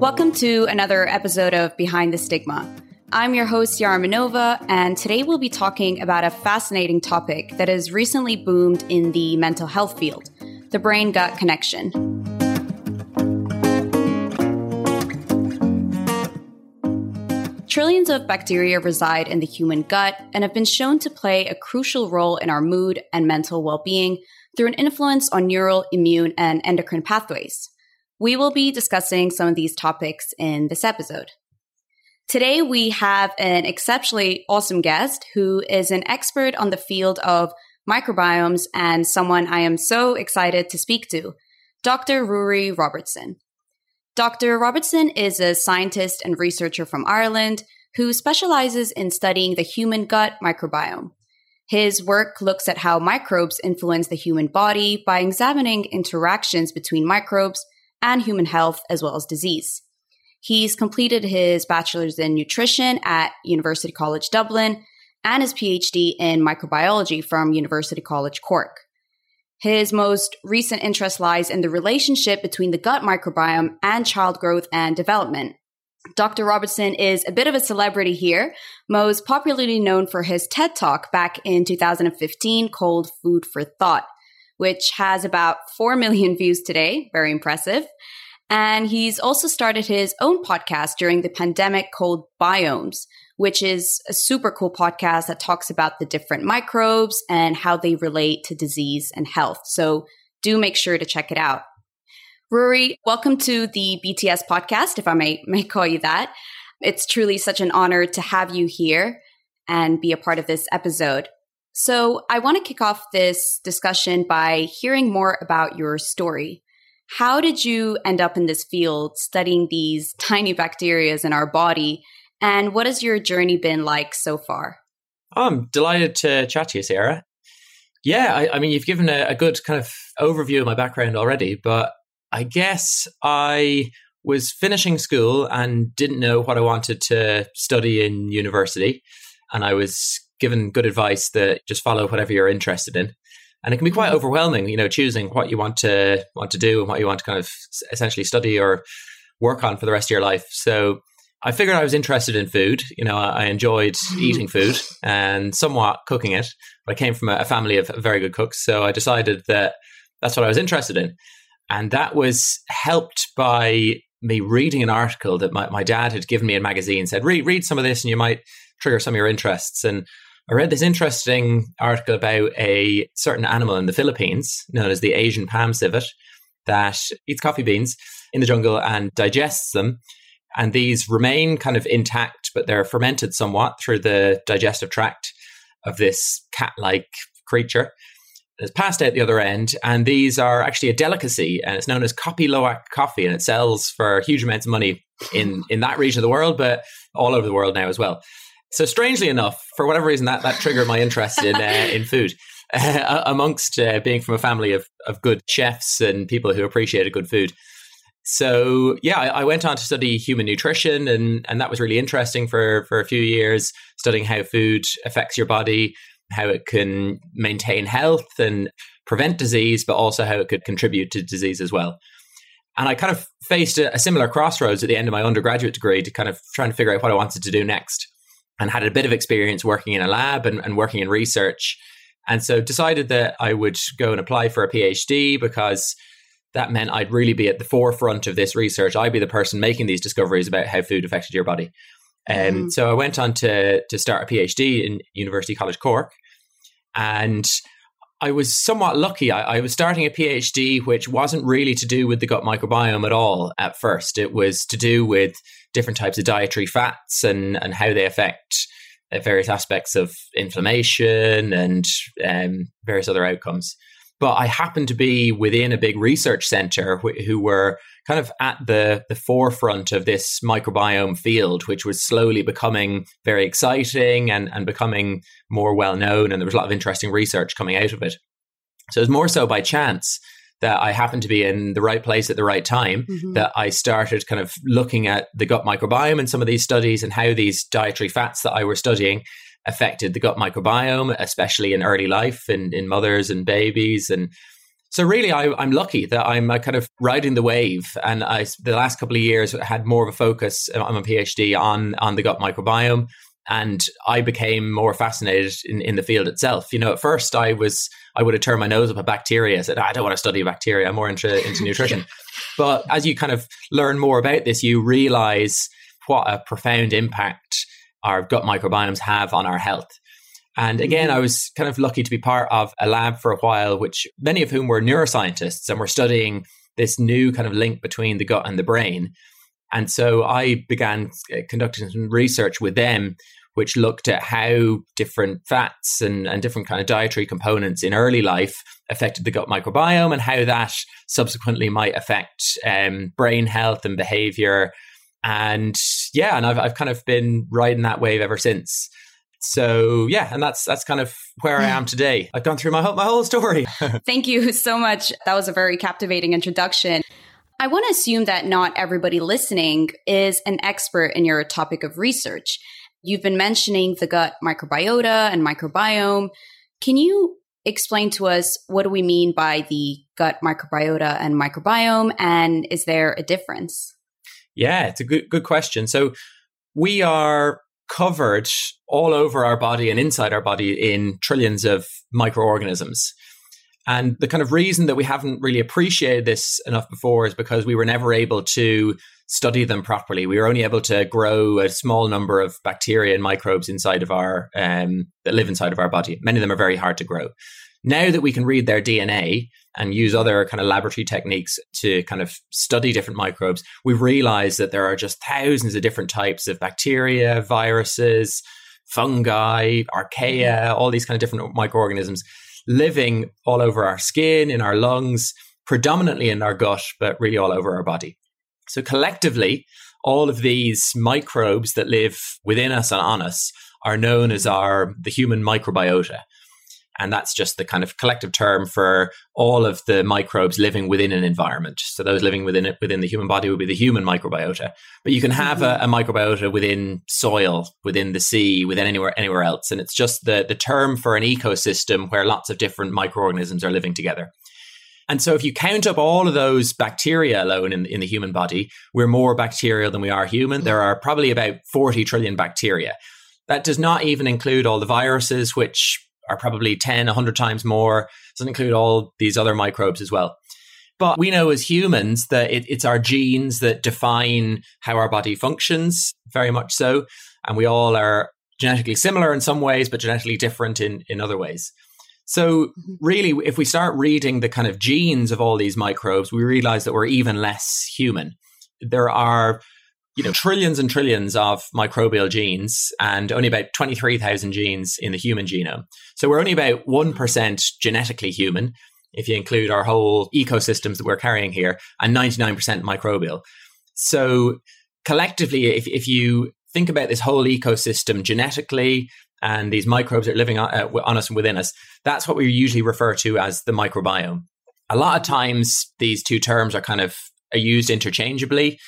Welcome to another episode of Behind the Stigma. I'm your host, Yara Manova, and today we'll be talking about a fascinating topic that has recently boomed in the mental health field the brain gut connection. Trillions of bacteria reside in the human gut and have been shown to play a crucial role in our mood and mental well being through an influence on neural, immune, and endocrine pathways. We will be discussing some of these topics in this episode. Today, we have an exceptionally awesome guest who is an expert on the field of microbiomes and someone I am so excited to speak to, Dr. Ruairí Robertson. Dr. Robertson is a scientist and researcher from Ireland who specializes in studying the human gut microbiome. His work looks at how microbes influence the human body by examining interactions between microbes and human health as well as disease. He's completed his bachelor's in nutrition at University College Dublin and his PhD in microbiology from University College Cork. His most recent interest lies in the relationship between the gut microbiome and child growth and development. Dr. Robertson is a bit of a celebrity here, most popularly known for his TED Talk back in 2015 called Food for Thought which has about 4 million views today. Very impressive. And he's also started his own podcast during the pandemic called Biomes, which is a super cool podcast that talks about the different microbes and how they relate to disease and health. So do make sure to check it out. Ruairí, welcome to the BTS podcast, if I may, may call you that. It's truly such an honor to have you here and be a part of this episode. So, I want to kick off this discussion by hearing more about your story. How did you end up in this field studying these tiny bacteria in our body? And what has your journey been like so far? I'm delighted to chat to you, Sarah. Yeah, I, I mean, you've given a, a good kind of overview of my background already, but I guess I was finishing school and didn't know what I wanted to study in university. And I was given good advice that just follow whatever you're interested in. And it can be quite mm-hmm. overwhelming, you know, choosing what you want to want to do and what you want to kind of essentially study or work on for the rest of your life. So I figured I was interested in food. You know, I enjoyed mm-hmm. eating food and somewhat cooking it. But I came from a family of very good cooks, so I decided that that's what I was interested in. And that was helped by me reading an article that my, my dad had given me in a magazine, said, read, read some of this and you might trigger some of your interests. And I read this interesting article about a certain animal in the Philippines known as the Asian palm civet that eats coffee beans in the jungle and digests them. And these remain kind of intact, but they're fermented somewhat through the digestive tract of this cat like creature. It's passed out the other end, and these are actually a delicacy, and it's known as Kopi Luwak coffee, and it sells for huge amounts of money in in that region of the world, but all over the world now as well. So strangely enough, for whatever reason, that that triggered my interest in uh, in food. Uh, amongst uh, being from a family of of good chefs and people who appreciated good food. So yeah, I, I, went on to study human nutrition, and and that was really interesting for for a few years, studying how food affects your body, how it can maintain health and prevent disease, but also how it could contribute to disease as well. And I kind of faced a, a similar crossroads at the end of my undergraduate degree to kind of trying to figure out what I wanted to do next and had a bit of experience working in a lab and, and working in research. And so decided that I would go and apply for a PhD because that meant I'd really be at the forefront of this research. I'd be the person making these discoveries about how food affected your body. And um, mm. so I went on to to start a PhD in University College Cork, and I was somewhat lucky. I, I, was starting a PhD which wasn't really to do with the gut microbiome at all at first. It was to do with different types of dietary fats and, and how they affect uh, various aspects of inflammation and um, various other outcomes. But I happened to be within a big research center wh- who were kind of at the, the forefront of this microbiome field, which was slowly becoming very exciting and, and becoming more well known. And there was a lot of interesting research coming out of it. So it was more so by chance that I happened to be in the right place at the right time mm-hmm. that I started kind of looking at the gut microbiome and some of these studies and how these dietary fats that I were studying affected the gut microbiome, especially in early life in, in mothers and babies. And So really, I, am lucky that I'm uh, kind of riding the wave, and I the last couple of years had more of a focus. Uh, I'm a PhD on on the gut microbiome, and I became more fascinated in, in the field itself. You know, at first I was I would have turned my nose up at bacteria. I said, I don't want to study bacteria. I'm more into into nutrition. but as you kind of learn more about this, you realize what a profound impact our gut microbiomes have on our health. And again, mm-hmm. I was kind of lucky to be part of a lab for a while, which many of whom were neuroscientists and were studying this new kind of link between the gut and the brain. And so I began uh, conducting some research with them, which looked at how different fats and, and different kind of dietary components in early life affected the gut microbiome and how that subsequently might affect um, brain health and behavior. And yeah, and I've, I've kind of been riding that wave ever since. So yeah, and that's that's kind of where I am today. I've gone through my whole, my whole story. Thank you so much. That was a very captivating introduction. I want to assume that not everybody listening is an expert in your topic of research. You've been mentioning the gut microbiota and microbiome. Can you explain to us what do we mean by the gut microbiota and microbiome and is there a difference? Yeah, it's a good good question. So we are covered all over our body and inside our body in trillions of microorganisms. And the kind of reason that we haven't really appreciated this enough before is because we were never able to study them properly. We were only able to grow a small number of bacteria and microbes inside of our um, that live inside of our body. Many of them are very hard to grow. Now that we can read their DNA and use other kind of laboratory techniques to kind of study different microbes, we realize that there are just thousands of different types of bacteria, viruses, fungi, archaea, all these kind of different microorganisms living all over our skin, in our lungs, predominantly in our gut, but really all over our body. So collectively, all of these microbes that live within us and on us are known as our the human microbiota. And that's just the kind of collective term for all of the microbes living within an environment. So those living within it, within the human body would be the human microbiota. But you can have mm-hmm. a, a, microbiota within soil, within the sea, within anywhere anywhere else. And it's just the, the term for an ecosystem where lots of different microorganisms are living together. And so if you count up all of those bacteria alone in, in the human body, we're more bacterial than we are human. There are probably about 40 trillion bacteria. That does not even include all the viruses, which are probably 10, 100 times more. Doesn't include all these other microbes as well. But we know as humans that it, it's our genes that define how our body functions, very much so. And we all are genetically similar in some ways, but genetically different in, in other ways. So, mm-hmm. really, if we start reading the kind of genes of all these microbes, we realize that we're even less human. There are you know trillions and trillions of microbial genes and only about 23,000 genes in the human genome. So we're only about 1% genetically human if you include our whole ecosystems that we're carrying here and 99% microbial. So collectively if if you think about this whole ecosystem genetically and these microbes that are living on, uh, on us and within us, that's what we usually refer to as the microbiome. A lot of times these two terms are kind of are used interchangeably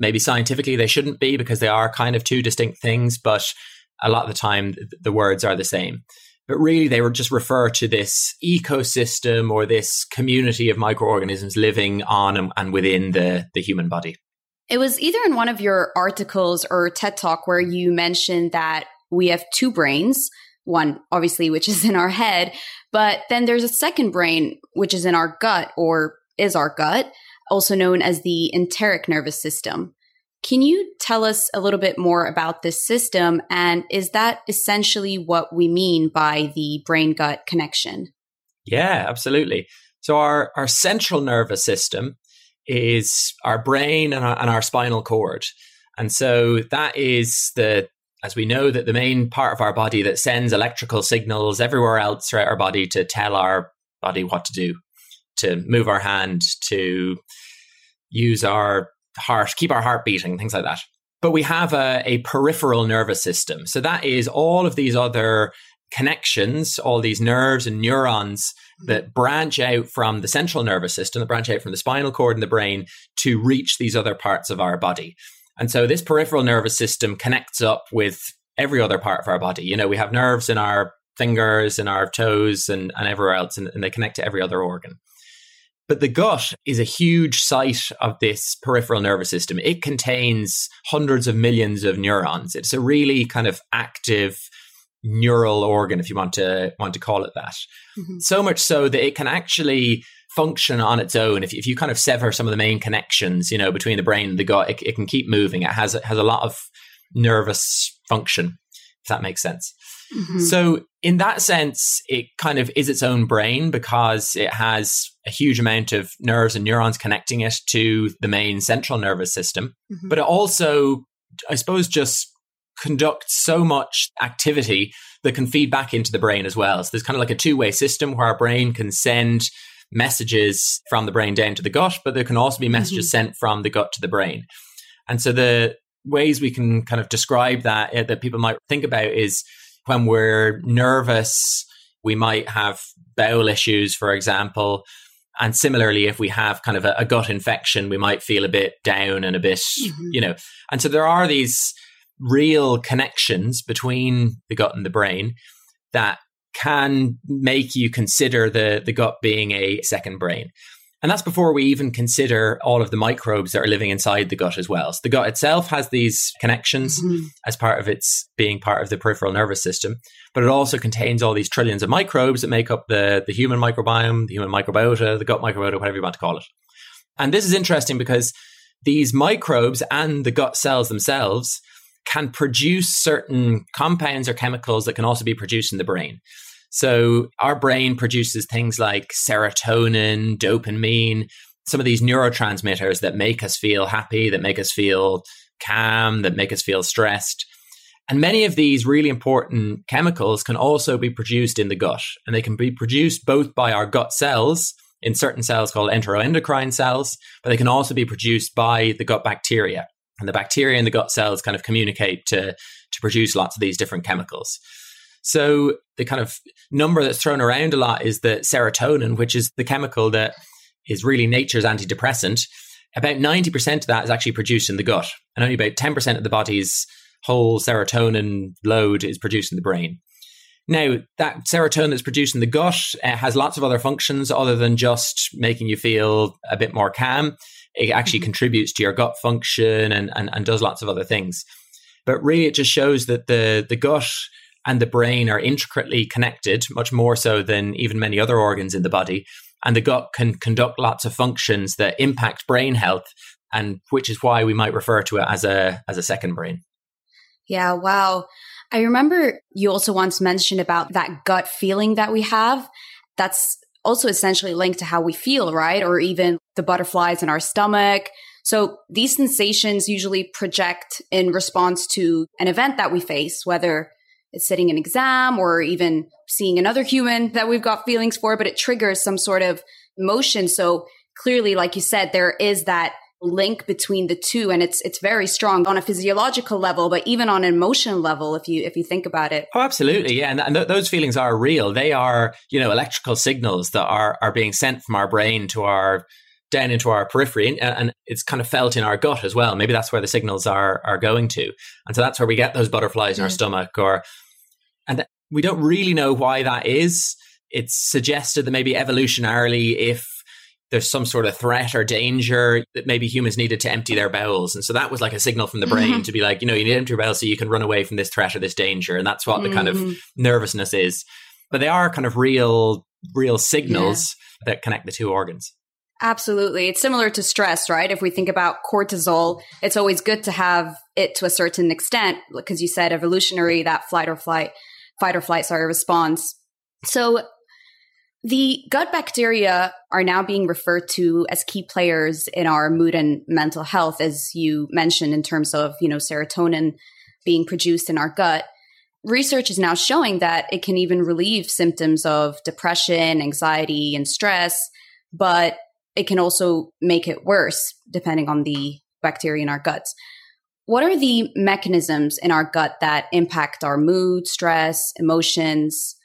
maybe scientifically they shouldn't be because they are kind of two distinct things, but a lot of the time the words are the same. But really, they just refer to this ecosystem or this community of microorganisms living on and, and within the, the human body. It was either in one of your articles or TED Talk where you mentioned that we have two brains, one obviously, which is in our head, but then there's a second brain, which is in our gut or is our gut also known as the enteric nervous system. Can you tell us a little bit more about this system? And is that essentially what we mean by the brain gut connection? Yeah, absolutely. So, our, our central nervous system is our brain and our, and our spinal cord. And so, that is the as we know that the main part of our body that sends electrical signals everywhere else throughout our body to tell our body what to do to move our hand, to use our heart, keep our heart beating, things like that. But we have a, a peripheral nervous system. So that is all of these other connections, all these nerves and neurons mm-hmm. that branch out from the central nervous system, that branch out from the spinal cord and the brain to reach these other parts of our body. And so this peripheral nervous system connects up with every other part of our body. You know, we have nerves in our fingers and our toes and, and everywhere else, and, and they connect to every other organ. But the gut is a huge site of this peripheral nervous system. It contains hundreds of millions of neurons. It's a really kind of active neural organ, if you want to want to call it that. Mm-hmm. So much so that it can actually function on its own. If, if you kind of sever some of the main connections, you know, between the brain and the gut, it, it can keep moving. It has it has a lot of nervous function, if that makes sense. Mm-hmm. So, in that sense, it kind of is its own brain because it has a huge amount of nerves and neurons connecting it to the main central nervous system. Mm-hmm. But it also, I suppose, just conducts so much activity that can feed back into the brain as well. So, there's kind of like a two way system where our brain can send messages from the brain down to the gut, but there can also be messages mm-hmm. sent from the gut to the brain. And so, the ways we can kind of describe that uh, that people might think about is when we're nervous, we might have bowel issues, for example. And similarly, if we have kind of a, a gut infection, we might feel a bit down and a bit, mm-hmm. you know. And so there are these real connections between the gut and the brain that can make you consider the, the gut being a second brain. And that's before we even consider all of the microbes that are living inside the gut as well. So the gut itself has these connections mm-hmm. as part of its being part of the peripheral nervous system, but it also contains all these trillions of microbes that make up the, the human microbiome, the human microbiota, the gut microbiota, whatever you want to call it. And this is interesting because these microbes and the gut cells themselves can produce certain compounds or chemicals that can also be produced in the brain. So our brain produces things like serotonin, dopamine, some of these neurotransmitters that make us feel happy, that make us feel calm, that make us feel stressed. And many of these really important chemicals can also be produced in the gut, and they can be produced both by our gut cells in certain cells called enteroendocrine cells, but they can also be produced by the gut bacteria. And the bacteria in the gut cells kind of communicate to, to produce lots of these different chemicals. So the kind of number that's thrown around a lot is the serotonin, which is the chemical that is really nature's antidepressant. About 90% of that is actually produced in the gut, and only about 10% of the body's whole serotonin load is produced in the brain. Now, that serotonin that's produced in the gut uh, has lots of other functions other than just making you feel a bit more calm. It actually mm-hmm. contributes to your gut function and, and, and does lots of other things. But really, it just shows that the, the gut and the brain are intricately connected, much more so than even many other organs in the body. And the gut can conduct lots of functions that impact brain health, and which is why we might refer to it as a as a second brain. Yeah, wow. I remember you also once mentioned about that gut feeling that we have. That's also essentially linked to how we feel, right? Or even the butterflies in our stomach. So these sensations usually project in response to an event that we face, whether sitting an exam or even seeing another human that we've got feelings for, but it triggers some sort of emotion. So clearly, like you said, there is that link between the two and it's it's very strong on a physiological level but even on an emotional level if you if you think about it. Oh absolutely. Yeah and, and th- those feelings are real. They are you know electrical signals that are are being sent from our brain to our down into our periphery and, and, it's kind of felt in our gut as well. Maybe that's where the signals are are going to. And so that's where we get those butterflies in our stomach or and we don't really know why that is. It's suggested that maybe evolutionarily if there's some sort of threat or danger that maybe humans needed to empty their bowels. And so that was like a signal from the brain mm-hmm. to be like, you know, you need to empty your bowels so you can run away from this threat or this danger. And that's what mm-hmm. the kind of mm-hmm. nervousness is. But they are kind of real, real signals yeah. that connect the two organs. Absolutely. It's similar to stress, right? If we think about cortisol, it's always good to have it to a certain extent, because you said evolutionary, that flight or flight, fight or flight, sorry, response. So the gut bacteria are now being referred to as key players in our mood and mental health, as you mentioned, in terms of, you know, serotonin being produced in our gut. Research is now showing that it can even relieve symptoms of depression, anxiety, and stress. But it can also make it worse depending on the bacteria in our guts. What are the mechanisms in our gut that impact our mood, stress, emotions?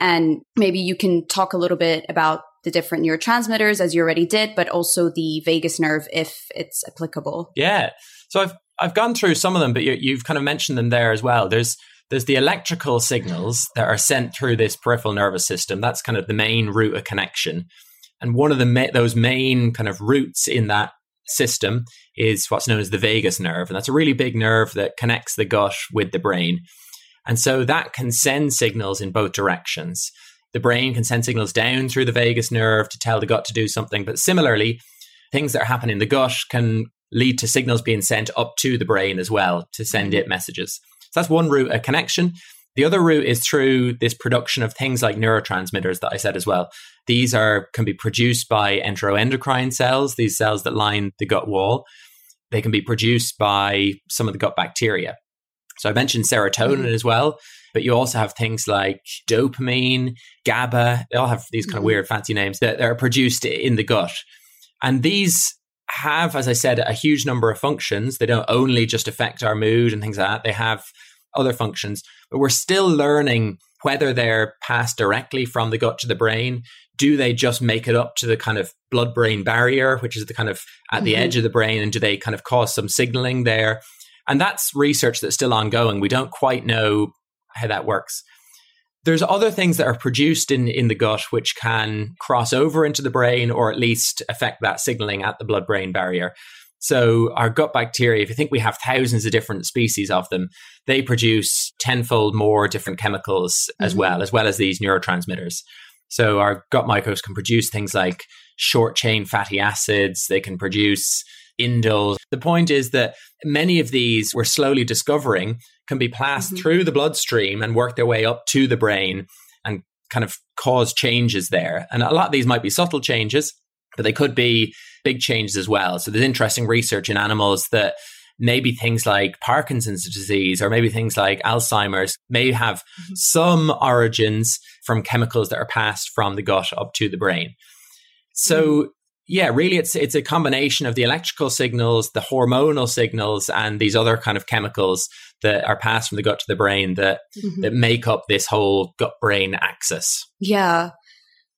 And maybe you can talk a little bit about the different neurotransmitters as you already did, but also the vagus nerve if it's applicable. Yeah. So I've I've gone through some of them, but you, have kind of mentioned them there as well. There's there's the electrical signals that are sent through this peripheral nervous system. That's kind of the main route of connection. And one of the ma- those main kind of routes in that system is what's known as the vagus nerve. And that's a really big nerve that connects the gut with the brain. And so that can send signals in both directions. The brain can send signals down through the vagus nerve to tell the gut to do something. But similarly, things that are happening in the gut can lead to signals being sent up to the brain as well to send mm-hmm. it messages. So that's one route, a connection. The other route is through this production of things like neurotransmitters that I said as well. These are can be produced by enteroendocrine cells, these cells that line the gut wall. They can be produced by some of the gut bacteria. So I mentioned serotonin mm-hmm. as well, but you also have things like dopamine, GABA. They all have these kind of mm-hmm. weird fancy names that, that are produced in the gut. And these have, as I said, a huge number of functions. They don't only just affect our mood and things like that. They have other functions, but we're still learning whether they're passed directly from the gut to the brain. Do they just make it up to the kind of blood brain barrier, which is the kind of at the mm-hmm. edge of the brain? And do they kind of cause some signaling there? And that's research that's still ongoing. We don't quite know how that works. There's other things that are produced in, in the gut which can cross over into the brain or at least affect that signaling at the blood brain barrier. So, our gut bacteria, if you think we have thousands of different species of them, they produce tenfold more different chemicals mm-hmm. as well, as well as these neurotransmitters. So, our gut microbes can produce things like short chain fatty acids, they can produce indoles. The point is that many of these we're slowly discovering can be passed mm-hmm. through the bloodstream and work their way up to the brain and kind of cause changes there. And a lot of these might be subtle changes, but they could be big changes as well. So there's interesting research in animals that maybe things like Parkinson's disease or maybe things like Alzheimer's may have mm-hmm. some origins from chemicals that are passed from the gut up to the brain. So mm-hmm yeah, really, it's it's a combination of the electrical signals, the hormonal signals, and these other kind of chemicals that are passed from the gut to the brain that mm-hmm. that make up this whole gut brain axis. Yeah,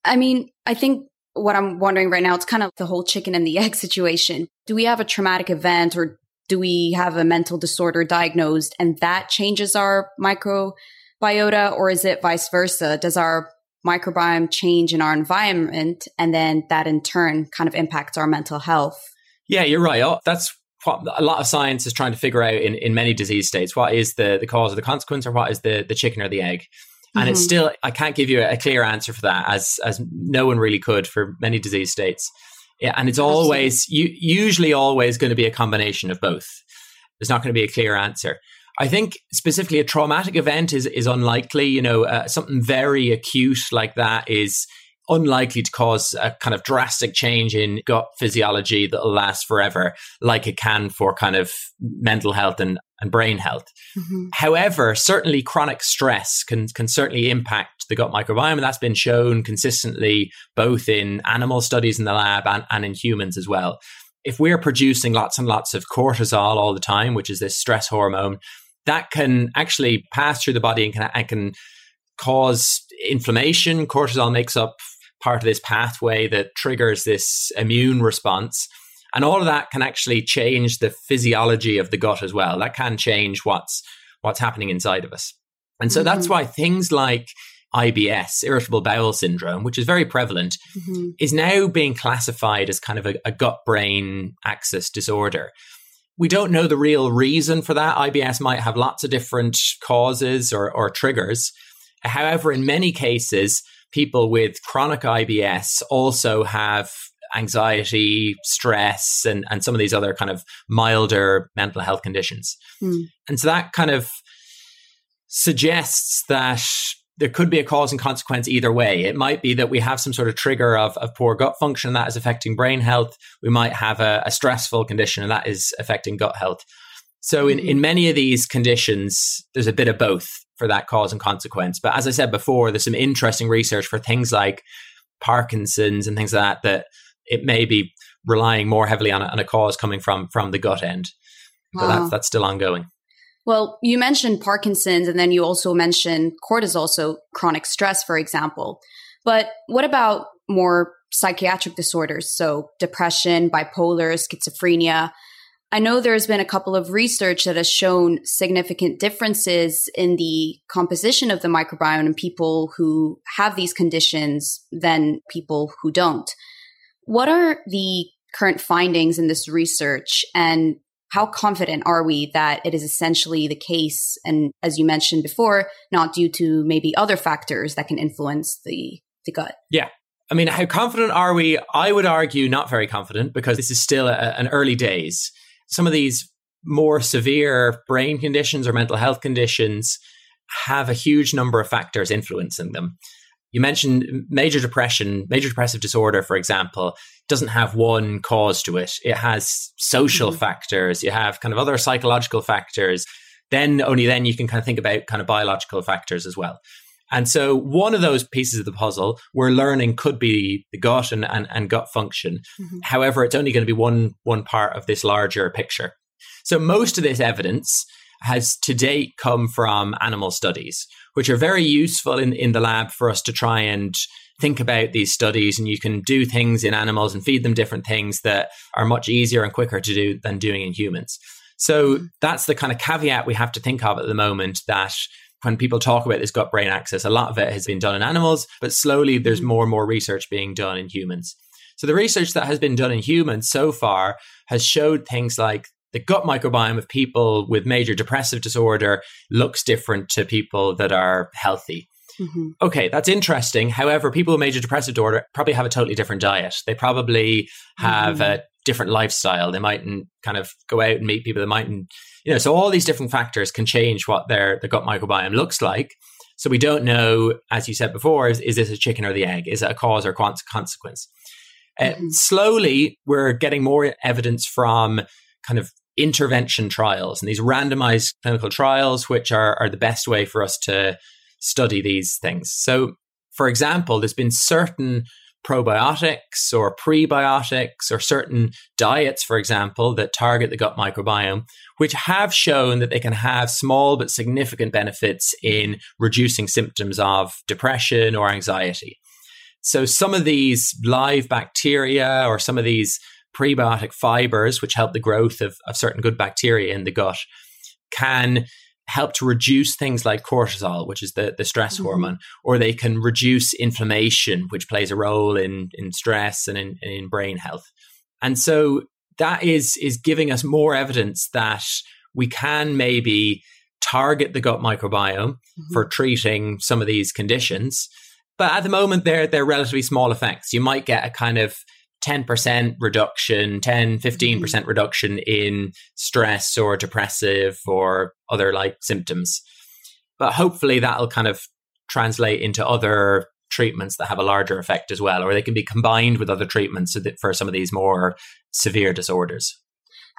I mean, I think what I'm wondering right now it's kind of the whole chicken and the egg situation. Do we have a traumatic event, or do we have a mental disorder diagnosed, and that changes our microbiota, or is it vice versa? Does our microbiome change in our environment and then that in turn kind of impacts our mental health? Yeah you're right. Oh, that's what a lot of science is trying to figure out in, in many disease states. What is the, the cause or the consequence or what is the, the chicken or the egg? And mm-hmm. it's still i can't give you a clear answer for that as as no one really could for many disease states yeah and it's always you, usually always going to be a combination of both there's not going to be a clear answer I think specifically a traumatic event is is unlikely. You know, uh, something very acute like that is unlikely to cause a kind of drastic change in gut physiology that'll last forever, like it can for kind of mental health and, and brain health. Mm-hmm. However, certainly chronic stress can can certainly impact the gut microbiome, and that's been shown consistently both in animal studies in the lab and, and in humans as well. If we're producing lots and lots of cortisol all the time, which is this stress hormone, that can actually pass through the body and can, and can cause inflammation. Cortisol makes up part of this pathway that triggers this immune response. And all of that can actually change the physiology of the gut as well. That can change what's what's happening inside of us. And so mm-hmm. that's why things like IBS, irritable bowel syndrome, which is very prevalent, mm-hmm. is now being classified as kind of a, a gut brain axis disorder. We don't know the real reason for that. IBS might have lots of different causes or, or triggers. However, in many cases, people with chronic IBS also have anxiety, stress, and, and some of these other kind of milder mental health conditions. Mm. And so that kind of suggests that there could be a cause and consequence either way. It might be that we have some sort of trigger of, of poor gut function that is affecting brain health. We might have a, a stressful condition and that is affecting gut health. So in, mm-hmm. in many of these conditions, there's a bit of both for that cause and consequence. But as I said before, there's some interesting research for things like Parkinson's and things like that, that it may be relying more heavily on a, on a cause coming from from the gut end. Wow. But that's, that's still ongoing. Well, you mentioned Parkinson's and then you also mentioned cortisol, so chronic stress, for example. But what about more psychiatric disorders? So depression, bipolar, schizophrenia. I know there's been a couple of research that has shown significant differences in the composition of the microbiome in people who have these conditions than people who don't. What are the current findings in this research and how confident are we that it is essentially the case and as you mentioned before not due to maybe other factors that can influence the the gut? Yeah. I mean how confident are we? I would argue not very confident because this is still a, an early days some of these more severe brain conditions or mental health conditions have a huge number of factors influencing them you mentioned major depression, major depressive disorder, for example, doesn't have one cause to it. It has social mm-hmm. factors, you have kind of other psychological factors. Then only then you can kind of think about kind of biological factors as well. And so one of those pieces of the puzzle we're learning could be the gut and, and, and gut function. Mm-hmm. However, it's only going to be one one part of this larger picture. So most of this evidence has to date come from animal studies, which are very useful in, in the lab for us to try and think about these studies. And you can do things in animals and feed them different things that are much easier and quicker to do than doing in humans. So mm-hmm. that's the kind of caveat we have to think of at the moment that when people talk about this gut brain axis, a lot of it has been done in animals, but slowly there's mm-hmm. more and more research being done in humans. So the research that has been done in humans so far has showed things like the gut microbiome of people with major depressive disorder looks different to people that are healthy. Mm-hmm. Okay, that's interesting. However, people with major depressive disorder probably have a totally different diet. They probably have mm-hmm. a different lifestyle. They mightn't kind of go out and meet people. They mightn't, you know, so all these different factors can change what their the gut microbiome looks like. So we don't know, as you said before, is, is this a chicken or the egg? Is it a cause or consequence? Uh, mm-hmm. Slowly, we're getting more evidence from kind of intervention trials and these randomized clinical trials, which are, are the best way for us to study these things. So, for example, there's been certain probiotics or prebiotics or certain diets, for example, that target the gut microbiome, which have shown that they can have small but significant benefits in reducing symptoms of depression or anxiety. So, some of these live bacteria or some of these prebiotic fibers, which help the growth of, of certain good bacteria in the gut, can help to reduce things like cortisol, which is the, the stress mm-hmm. hormone, or they can reduce inflammation, which plays a role in, in stress and in, in brain health. And so that is is giving us more evidence that we can maybe target the gut microbiome mm-hmm. for treating some of these conditions. But at the moment, they're they're relatively small effects. You might get a kind of 10% reduction, 10, 15% mm-hmm. reduction in stress or depressive or other like symptoms. But hopefully that'll kind of translate into other treatments that have a larger effect as well, or they can be combined with other treatments for some of these more severe disorders.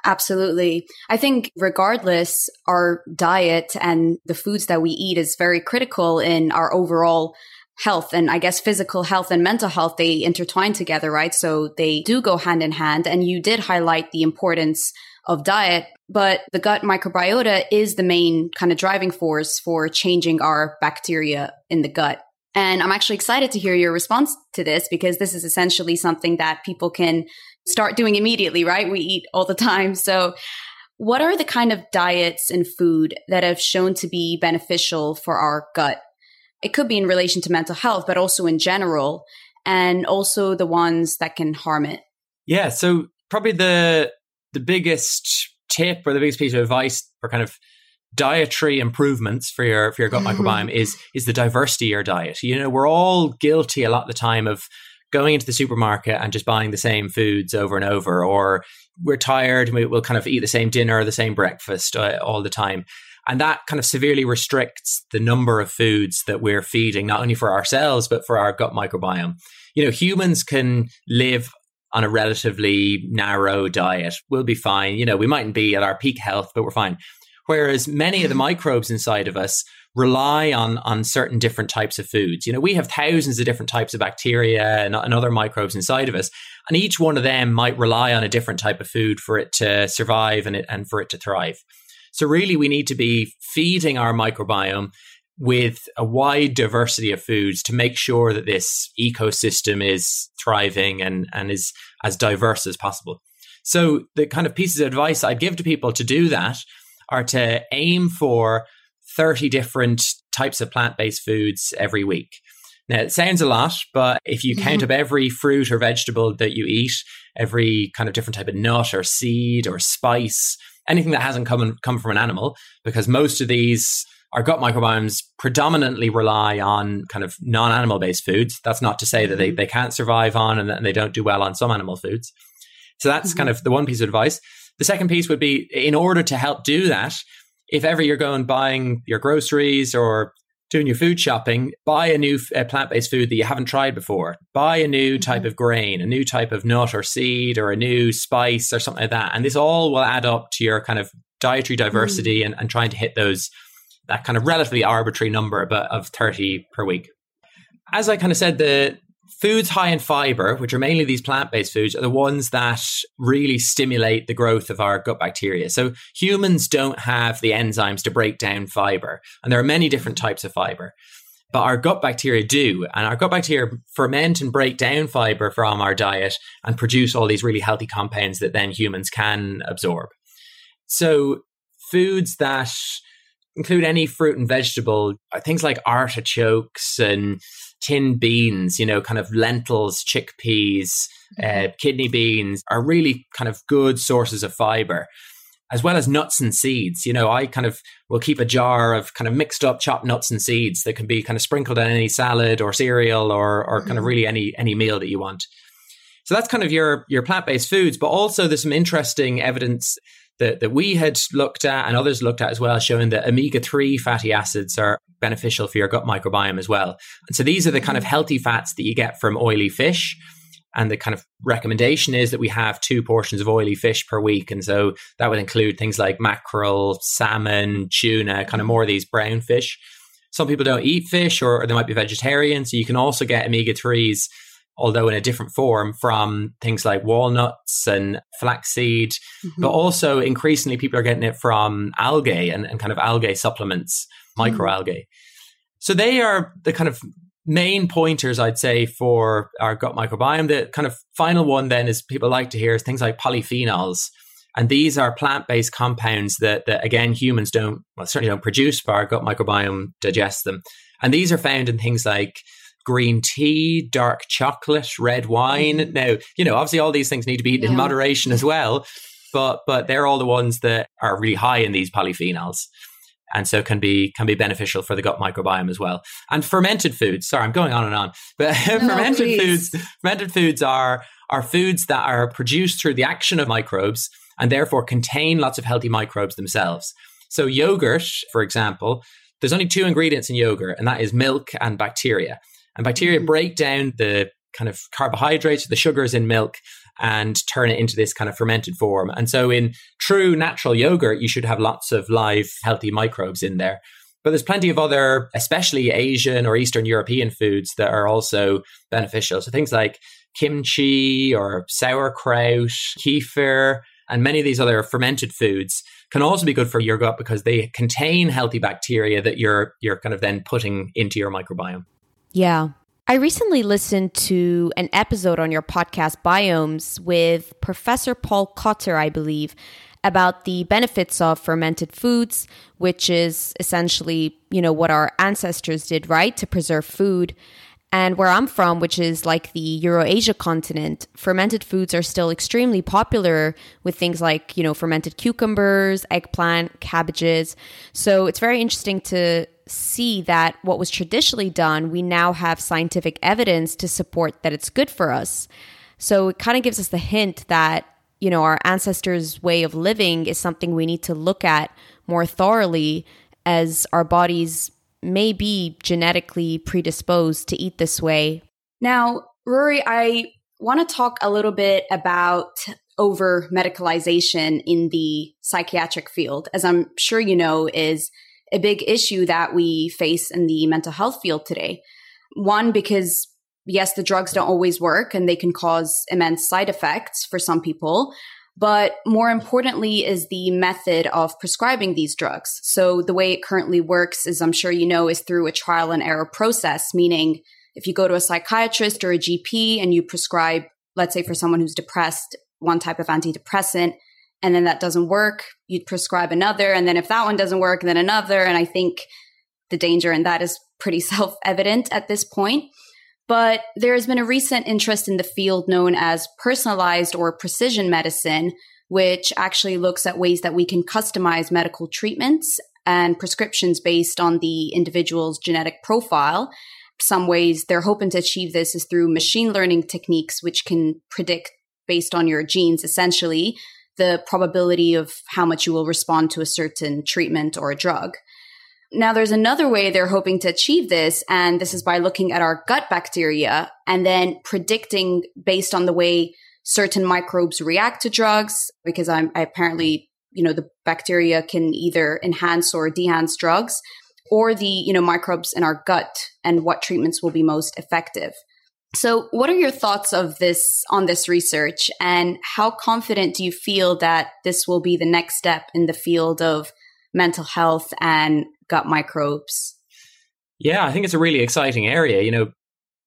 Absolutely. I think regardless, our diet and the foods that we eat is very critical in our overall health and I guess physical health and mental health, they intertwine together, right? So they do go hand in hand. And you did highlight the importance of diet, but the gut microbiota is the main kind of driving force for changing our bacteria in the gut. And I'm actually excited to hear your response to this because this is essentially something that people can start doing immediately, right? We eat all the time. So what are the kind of diets and food that have shown to be beneficial for our gut? It could be in relation to mental health, but also in general, and also the ones that can harm it. Yeah. So probably the the biggest tip or the biggest piece of advice for kind of dietary improvements for your for your gut microbiome is is the diversity of your diet. You know, we're all guilty a lot of the time of going into the supermarket and just buying the same foods over and over, or we're tired and we, will kind of eat the same dinner or the same breakfast uh, all the time. And that kind of severely restricts the number of foods that we're feeding, not only for ourselves, but for our gut microbiome. You know, humans can live on a relatively narrow diet. We'll be fine. You know, we mightn't be at our peak health, but we're fine. Whereas many of the mm-hmm. microbes inside of us rely on on certain different types of foods. You know, we have thousands of different types of bacteria and, and, other microbes inside of us, and each one of them might rely on a different type of food for it to survive and it, and for it to thrive. So, really, we need to be feeding our microbiome with a wide diversity of foods to make sure that this ecosystem is thriving and, and is as diverse as possible. So the kind of pieces of advice I'd give to people to do that are to aim for 30 different types of plant-based foods every week. Now, it sounds a lot, but if you count mm-hmm. up every fruit or vegetable that you eat, every kind of different type of nut or seed or spice, anything that hasn't come, come from an animal, because most of these our gut microbiomes predominantly rely on kind of non-animal based foods. That's not to say that they, mm-hmm. they can't survive on and that they don't do well on some animal foods. So that's mm-hmm. kind of the one piece of advice. The second piece would be in order to help do that, if ever you're going buying your groceries or doing your food shopping, buy a new uh, plant based food that you haven't tried before. Buy a new mm-hmm. type of grain, a new type of nut or seed, or a new spice or something like that. And this all will add up to your kind of dietary diversity mm. and, and trying to hit those that kind of relatively arbitrary number but of 30 per week. As I kind of said, the foods high in fiber, which are mainly these plant based foods, are the ones that really stimulate the growth of our gut bacteria. So humans don't have the enzymes to break down fiber, and there are many different types of fiber. But our gut bacteria do, and our gut bacteria ferment and break down fiber from our diet and produce all these really healthy compounds that then humans can absorb. So, foods that include any fruit and vegetable, things like artichokes and tin beans, you know, kind of lentils, chickpeas, mm-hmm. uh, kidney beans are really kind of good sources of fiber, as well as nuts and seeds. You know, I kind of will keep a jar of kind of mixed up chopped nuts and seeds that can be kind of sprinkled on any salad or cereal or or mm-hmm. kind of mm-hmm. really any any meal that you want. So that's kind of your your plant based foods, but also there's some interesting evidence that, that we had looked at and others looked at as well, showing that omega 3 fatty acids are beneficial for your gut microbiome as well. And so these are the kind of healthy fats that you get from oily fish. And the kind of recommendation is that we have two portions of oily fish per week. And so that would include things like mackerel, salmon, tuna, kind of more of these brown fish. Some people don't eat fish or, or they might be vegetarian. So you can also get omega 3s although in a different form from things like walnuts and flaxseed, mm-hmm. but also increasingly people are getting it from algae and, and kind of algae supplements, mm-hmm. microalgae. So they are the kind of main pointers, I'd say, for our gut microbiome. The kind of final one then is people like to hear is things like polyphenols. And these are plant based compounds that, that, again, humans don't, well, certainly don't produce, but our gut microbiome digests them. And these are found in things like green tea, dark chocolate, red wine. Mm. Now, you know, obviously all these things need to be eaten yeah. in moderation as well, but but they're all the ones that are really high in these polyphenols. And so can be can be beneficial for the gut microbiome as well. And fermented foods. Sorry, I'm going on and on. But no, fermented please. foods fermented foods are are foods that are produced through the action of microbes and therefore contain lots of healthy microbes themselves. So yogurt, for example, there's only two ingredients in yogurt, and that is milk and bacteria. And bacteria mm-hmm. break down the kind of carbohydrates, the sugars in milk, and turn it into this kind of fermented form. And so, in true natural yogurt, you should have lots of live, healthy microbes in there. But there's plenty of other, especially Asian or Eastern European foods that are also beneficial. So things like kimchi or sauerkraut, kefir, and many of these other fermented foods can also be good for your gut because they contain healthy bacteria that you're you're kind of then putting into your microbiome. Yeah. I recently listened to an episode on your podcast, Biomes, with Professor Paul Cotter, I believe, about the benefits of fermented foods, which is essentially, you know, what our ancestors did, right, to preserve food. And where I'm from, which is like the Eurasia continent, fermented foods are still extremely popular with things like, you know, fermented cucumbers, eggplant, cabbages. So it's very interesting to see that what was traditionally done, we now have scientific evidence to support that it's good for us. So it kind of gives us the hint that, you know, our ancestors' way of living is something we need to look at more thoroughly as our bodies may be genetically predisposed to eat this way. Now, Ruairí, I want to talk a little bit about over medicalization in the psychiatric field. As I'm sure you know, is a big issue that we face in the mental health field today. One, because yes, the drugs don't always work and they can cause immense side effects for some people. But more importantly is the method of prescribing these drugs. So the way it currently works is I'm sure you know is through a trial and error process, meaning if you go to a psychiatrist or a GP and you prescribe, let's say for someone who's depressed, one type of antidepressant and then that doesn't work, you'd prescribe another. And then if that one doesn't work, then another. And I think the danger in that is pretty self evident at this point. But there has been a recent interest in the field known as personalized or precision medicine, which actually looks at ways that we can customize medical treatments and prescriptions based on the individual's genetic profile. Some ways they're hoping to achieve this is through machine learning techniques, which can predict based on your genes essentially the probability of how much you will respond to a certain treatment or a drug. Now, there's another way they're hoping to achieve this, and this is by looking at our gut bacteria and then predicting based on the way certain microbes react to drugs, because I'm I apparently, you know, the bacteria can either enhance or dehance drugs, or the, you know, microbes in our gut and what treatments will be most effective. So, what are your thoughts of this on this research, and how confident do you feel that this will be the next step in the field of mental health and gut microbes? Yeah, I think it's a really exciting area. You know,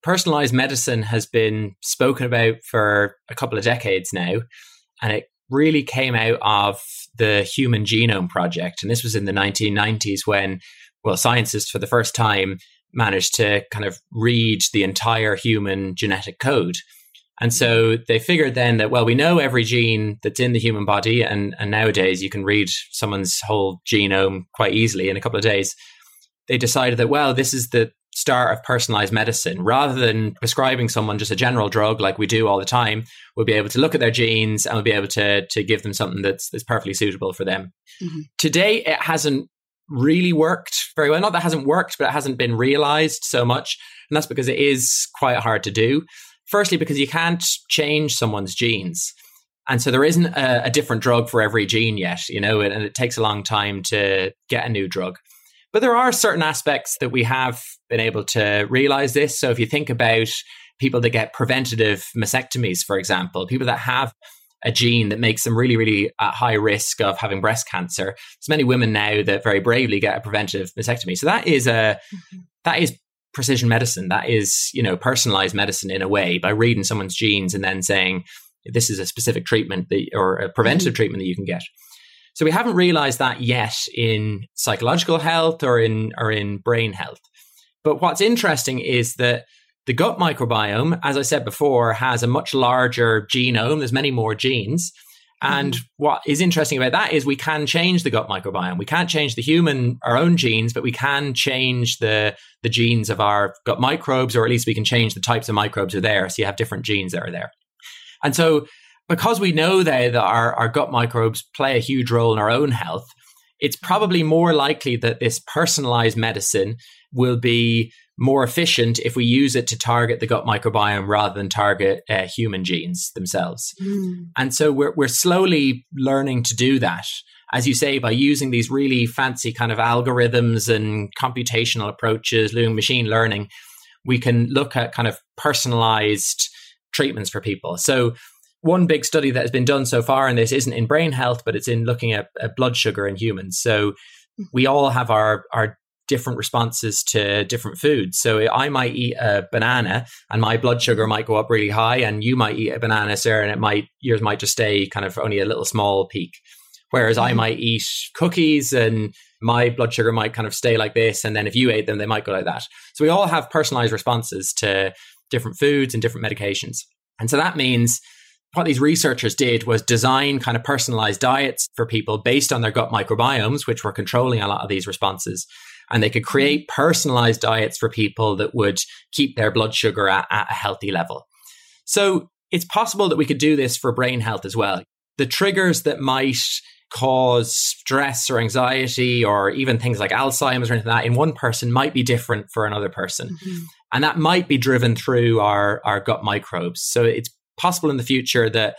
personalized medicine has been spoken about for a couple of decades now, and it really came out of the Human Genome Project. And this was in the 1990s when, well, scientists for the first time managed to kind of read the entire human genetic code. And so they figured then that, well, we know every gene that's in the human body, and, and nowadays you can read someone's whole genome quite easily in a couple of days. They decided that, well, this is the start of personalized medicine. Rather than prescribing someone just a general drug like we do all the time, we'll be able to look at their genes and we'll be able to, to give them something that's, that's perfectly suitable for them. Mm-hmm. Today, it hasn't really worked very well. Not that hasn't worked, but it hasn't been realized so much. And that's because it is quite hard to do. Firstly, because you can't change someone's genes. And so there isn't a, a different drug for every gene yet, you know, and, it takes a long time to get a new drug. But there are certain aspects that we have been able to realize this. So if you think about people that get preventative mastectomies, for example, people that have a gene that makes them really, really at high risk of having breast cancer. There's many women now that very bravely get a preventive mastectomy. So that is a mm-hmm. that is precision medicine. That is, you know, personalized medicine in a way by reading someone's genes and then saying this is a specific treatment that, or a preventative mm-hmm. treatment that you can get. So we haven't realized that yet in psychological health or in or in brain health. But what's interesting is that the gut microbiome, as I said before, has a much larger genome. There's many more genes. And mm-hmm. what is interesting about that is we can change the gut microbiome. We can't change the human, our own genes, but we can change the, the genes of our gut microbes, or at least we can change the types of microbes are there. So you have different genes that are there. And so because we know that our, our gut microbes play a huge role in our own health, it's probably more likely that this personalized medicine will be more efficient if we use it to target the gut microbiome rather than target uh, human genes themselves. Mm. And so we're, we're slowly learning to do that. As you say, by using these really fancy kind of algorithms and computational approaches, doing machine learning, we can look at kind of personalized treatments for people. So one big study that has been done so far in this isn't in brain health, but it's in looking at, at blood sugar in humans. So mm. we all have our, our different responses to different foods. So I might eat a banana and my blood sugar might go up really high, and you might eat a banana, Sarah, and it might yours might just stay kind of only a little small peak. Whereas mm-hmm. I might eat cookies and my blood sugar might kind of stay like this, and then if you ate them, they might go like that. So we all have personalized responses to different foods and different medications, and so that means what these researchers did was design kind of personalized diets for people based on their gut microbiomes, which were controlling a lot of these responses and they could create personalized diets for people that would keep their blood sugar at, at a healthy level. So it's possible that we could do this for brain health as well. The triggers that might cause stress or anxiety or even things like Alzheimer's or anything like that in one person might be different for another person. Mm-hmm. And that might be driven through our, our gut microbes. So it's possible in the future that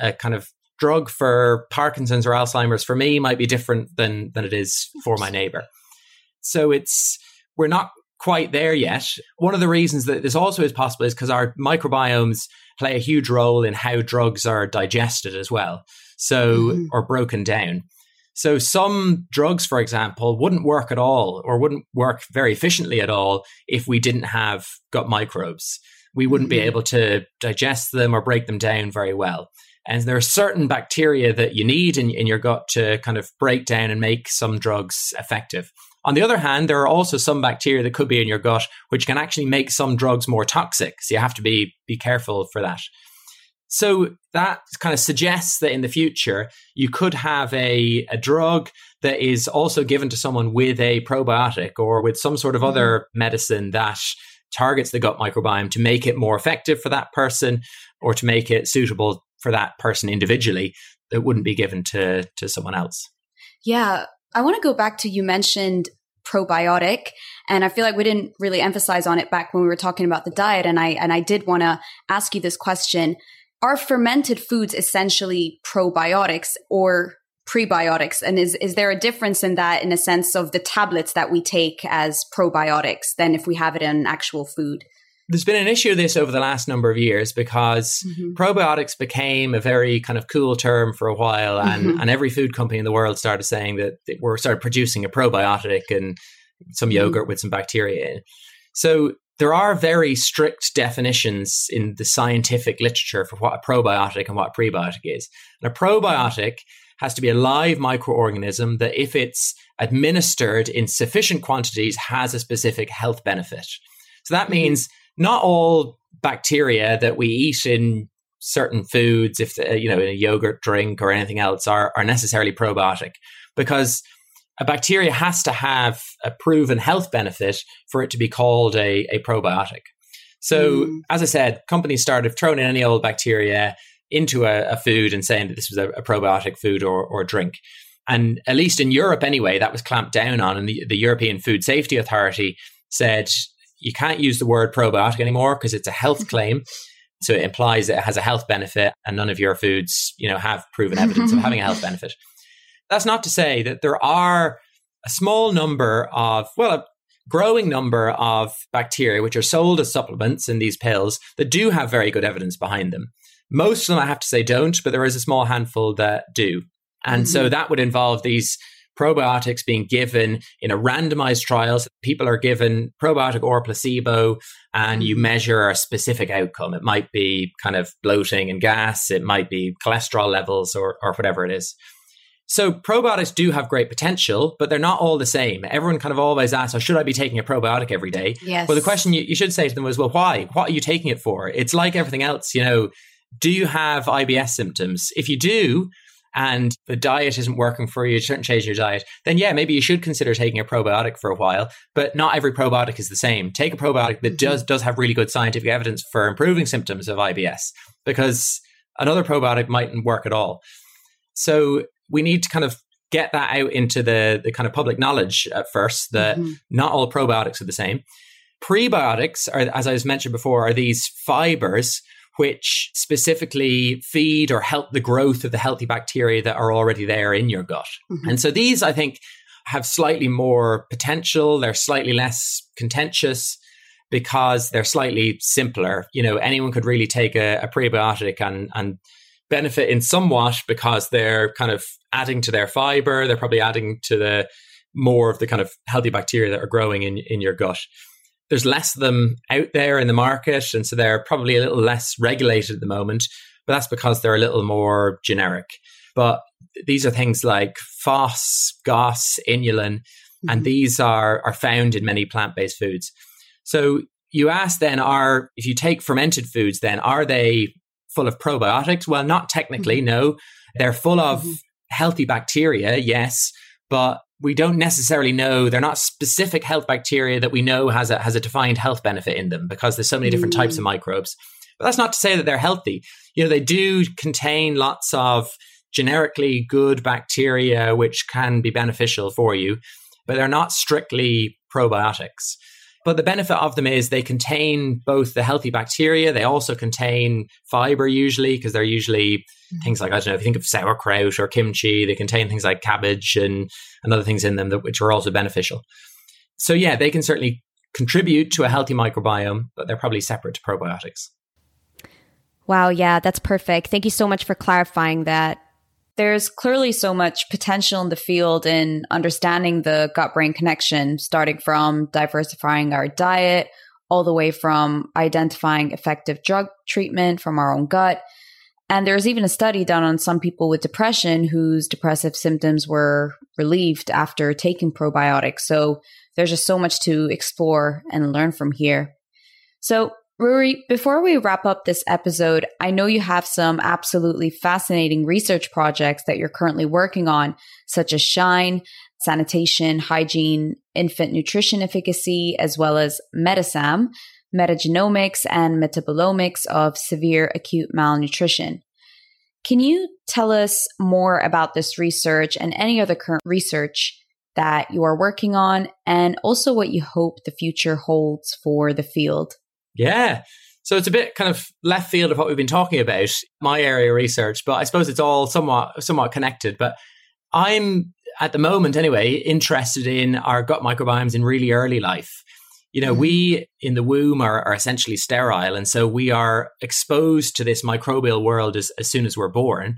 a kind of drug for Parkinson's or Alzheimer's for me might be different than, than it is for my neighbor. So it's we're not quite there yet. One of the reasons that this also is possible is because our microbiomes play a huge role in how drugs are digested as well. So mm-hmm. or broken down. So some drugs, for example, wouldn't work at all or wouldn't work very efficiently at all if we didn't have gut microbes. we wouldn't mm-hmm. be able to digest them or break them down very well. And there are certain bacteria that you need in, in your gut to kind of break down and make some drugs effective. On the other hand, there are also some bacteria that could be in your gut which can actually make some drugs more toxic. So you have to be be careful for that. So that kind of suggests that in the future you could have a, a drug that is also given to someone with a probiotic or with some sort of mm-hmm. other medicine that targets the gut microbiome to make it more effective for that person or to make it suitable for that person individually that wouldn't be given to to someone else. Yeah, I want to go back to you mentioned probiotic. And I feel like we didn't really emphasize on it back when we were talking about the diet. And I and I did want to ask you this question. Are fermented foods essentially probiotics or prebiotics? And is is there a difference in that in a sense of the tablets that we take as probiotics than if we have it in actual food there's been an issue of this over the last number of years because mm-hmm. probiotics became a very kind of cool term for a while, and, mm-hmm. and every food company in the world started saying that we're started producing a probiotic and some mm-hmm. yogurt with some bacteria in. So there are very strict definitions in the scientific literature for what a probiotic and what a prebiotic is. And a probiotic has to be a live microorganism that, if it's administered in sufficient quantities, has a specific health benefit. So that mm-hmm. means not all bacteria that we eat in certain foods, if you know, in a yogurt drink or anything else, are are necessarily probiotic because a bacteria has to have a proven health benefit for it to be called a, a probiotic. So, mm. as I said, companies started throwing in any old bacteria into a, a food and saying that this was a, a probiotic food or, or drink. And at least in Europe, anyway, that was clamped down on. And the, the European Food Safety Authority said you can't use the word probiotic anymore because it's a health mm-hmm. claim. So it implies that it has a health benefit, and none of your foods, you know, have proven evidence of having a health benefit. That's not to say that there are a small number of, well, a growing number of bacteria which are sold as supplements in these pills that do have very good evidence behind them. Most of them, I have to say, don't, but there is a small handful that do. And mm-hmm. so that would involve these probiotics being given in a randomized trial. So people are given probiotic or placebo, and you mm-hmm. measure a specific outcome. It might be kind of bloating and gas, it might be cholesterol levels, or, or whatever it is. So probiotics do have great potential, but they're not all the same. Everyone kind of always asks, oh, should I be taking a probiotic every day? Yes. Well, the question you, you should say to them is, well, why? What are you taking it for? It's like everything else, you know, do you have IBS symptoms? If you do, and the diet isn't working for you, you shouldn't change your diet, then yeah, maybe you should consider taking a probiotic for a while. But not every probiotic is the same. Take a probiotic that mm-hmm. does does have really good scientific evidence for improving symptoms of IBS, because another probiotic mightn't work at all. So we need to kind of get that out into the, the kind of public knowledge at first that mm-hmm. not all probiotics are the same. Prebiotics are, as I was mentioned before, are these fibers which specifically feed or help the growth of the healthy bacteria that are already there in your gut. Mm-hmm. And so these, I think, have slightly more potential. They're slightly less contentious because they're slightly simpler. You know, anyone could really take a, a prebiotic and, and benefit in somewhat because they're kind of adding to their fiber. They're probably adding to the more of the kind of healthy bacteria that are growing in, in your gut there's less of them out there in the market, and so they're probably a little less regulated at the moment. But that's because they're a little more generic. But these are things like FOS, GOS, inulin, mm-hmm. and these are are found in many plant based foods. So you ask then, are if you take fermented foods, then are they full of probiotics? Well, not technically. Mm-hmm. No, they're full of mm-hmm. healthy bacteria. Yes, but we don't necessarily know they're not specific health bacteria that we know has a has a defined health benefit in them because there's so many different mm. types of mm. microbes. But that's not to say that they're healthy. You know, they do contain lots of generically good bacteria which can be beneficial for you, but they're not strictly probiotics. But the benefit of them is they contain both the healthy bacteria, they also contain fiber usually, because they're usually mm-hmm. things like, I don't know, if you think of sauerkraut or kimchi, they contain things like cabbage and, and other things in them that which are also beneficial. So yeah, they can certainly contribute to a healthy microbiome, but they're probably separate to probiotics. Wow, yeah, that's perfect. Thank you so much for clarifying that there's clearly so much potential in the field in understanding the gut brain connection, starting from diversifying our diet all the way from identifying effective drug treatment from our own gut. And there's even a study done on some people with depression whose depressive symptoms were relieved after taking probiotics. So there's just so much to explore and learn from here. So, Ruairí, before we wrap up this episode, I know you have some absolutely fascinating research projects that you're currently working on, such as Shine, sanitation, hygiene, infant nutrition efficacy, as well as Metasam, metagenomics and metabolomics of severe acute malnutrition. Can you tell us more about this research and any other current research that you are working on, and also what you hope the future holds for the field? Yeah. So it's a bit kind of left field of what we've been talking about, my area of research, but I suppose it's all somewhat somewhat connected. But I'm at the moment anyway interested in our gut microbiomes in really early life. You know, mm-hmm. we in the womb are, are, essentially sterile, and so we are exposed to this microbial world as, as soon as we're born.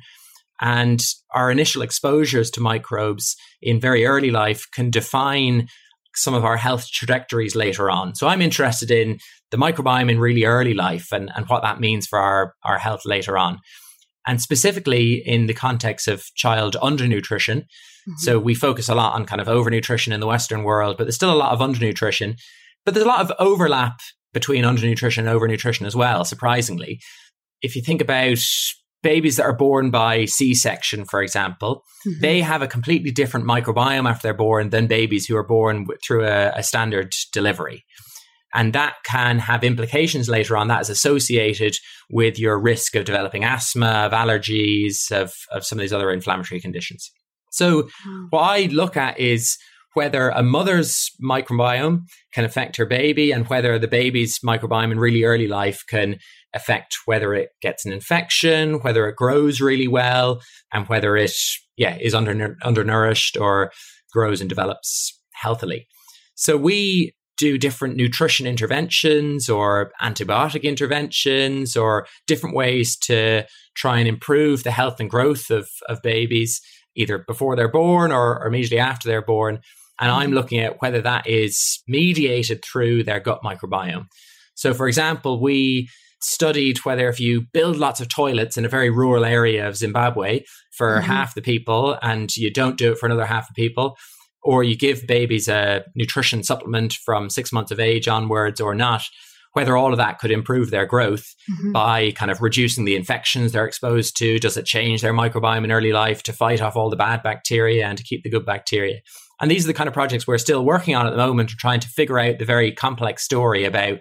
And our initial exposures to microbes in very early life can define some of our health trajectories later on. So I'm interested in the microbiome in really early life and, and what that means for our, our health later on. And specifically in the context of child undernutrition. Mm-hmm. So we focus a lot on kind of overnutrition in the Western world, but there's still a lot of undernutrition. But there's a lot of overlap between undernutrition and overnutrition as well, surprisingly. If you think about babies that are born by C-section, for example, mm-hmm. they have a completely different microbiome after they're born than babies who are born through a, a, standard delivery. And that can have implications later on. That is associated with your risk of developing asthma, of allergies, of, of some of these other inflammatory conditions. So, mm. what I look at is whether a mother's microbiome can affect her baby and whether the baby's microbiome in really early life can affect whether it gets an infection, whether it grows really well, and whether it yeah is under undernourished or grows and develops healthily. So we do different nutrition interventions or antibiotic interventions or different ways to try and improve the health and growth of, of babies either before they're born or, or immediately after they're born. And I'm mm-hmm. looking at whether that is mediated through their gut microbiome. So, for example, we studied whether if you build lots of toilets in a very rural area of Zimbabwe for mm-hmm. half the people and you don't do it for another half the people, or you give babies a nutrition supplement from six months of age onwards or not, whether all of that could improve their growth mm-hmm. by kind of reducing the infections they're exposed to. Does it change their microbiome in early life to fight off all the bad bacteria and to keep the good bacteria? And these are the kind of projects we're still working on at the moment, trying to figure out the very complex story about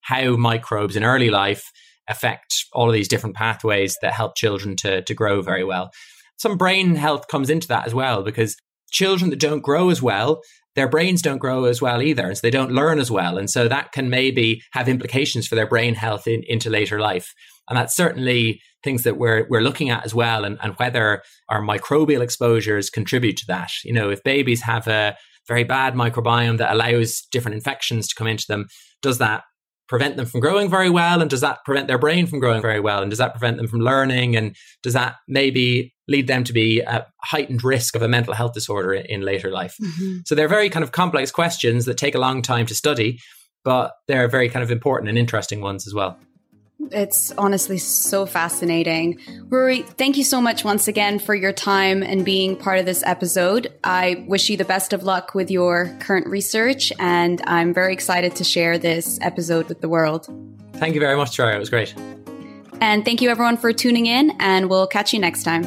how microbes in early life affect all of these different pathways that help children to, to grow very well. Some brain health comes into that as well because children that don't grow as well, their brains don't grow as well either. And so they don't learn as well. And so that can maybe have implications for their brain health in, into later life. And that's certainly things that we're we're looking at as well and, and whether our microbial exposures contribute to that. You know, if babies have a very bad microbiome that allows different infections to come into them, does that prevent them from growing very well? And does that prevent their brain from growing very well? And does that prevent them from learning? And does that maybe lead them to be at heightened risk of a mental health disorder in, later life? Mm-hmm. So they're very kind of complex questions that take a long time to study, but they're very kind of important and interesting ones as well. It's honestly so fascinating. Ruairí, thank you so much once again for your time and being part of this episode. I wish you the best of luck with your current research, and I'm very excited to share this episode with the world. Thank you very much, Troy. It was great. And thank you everyone for tuning in, and we'll catch you next time.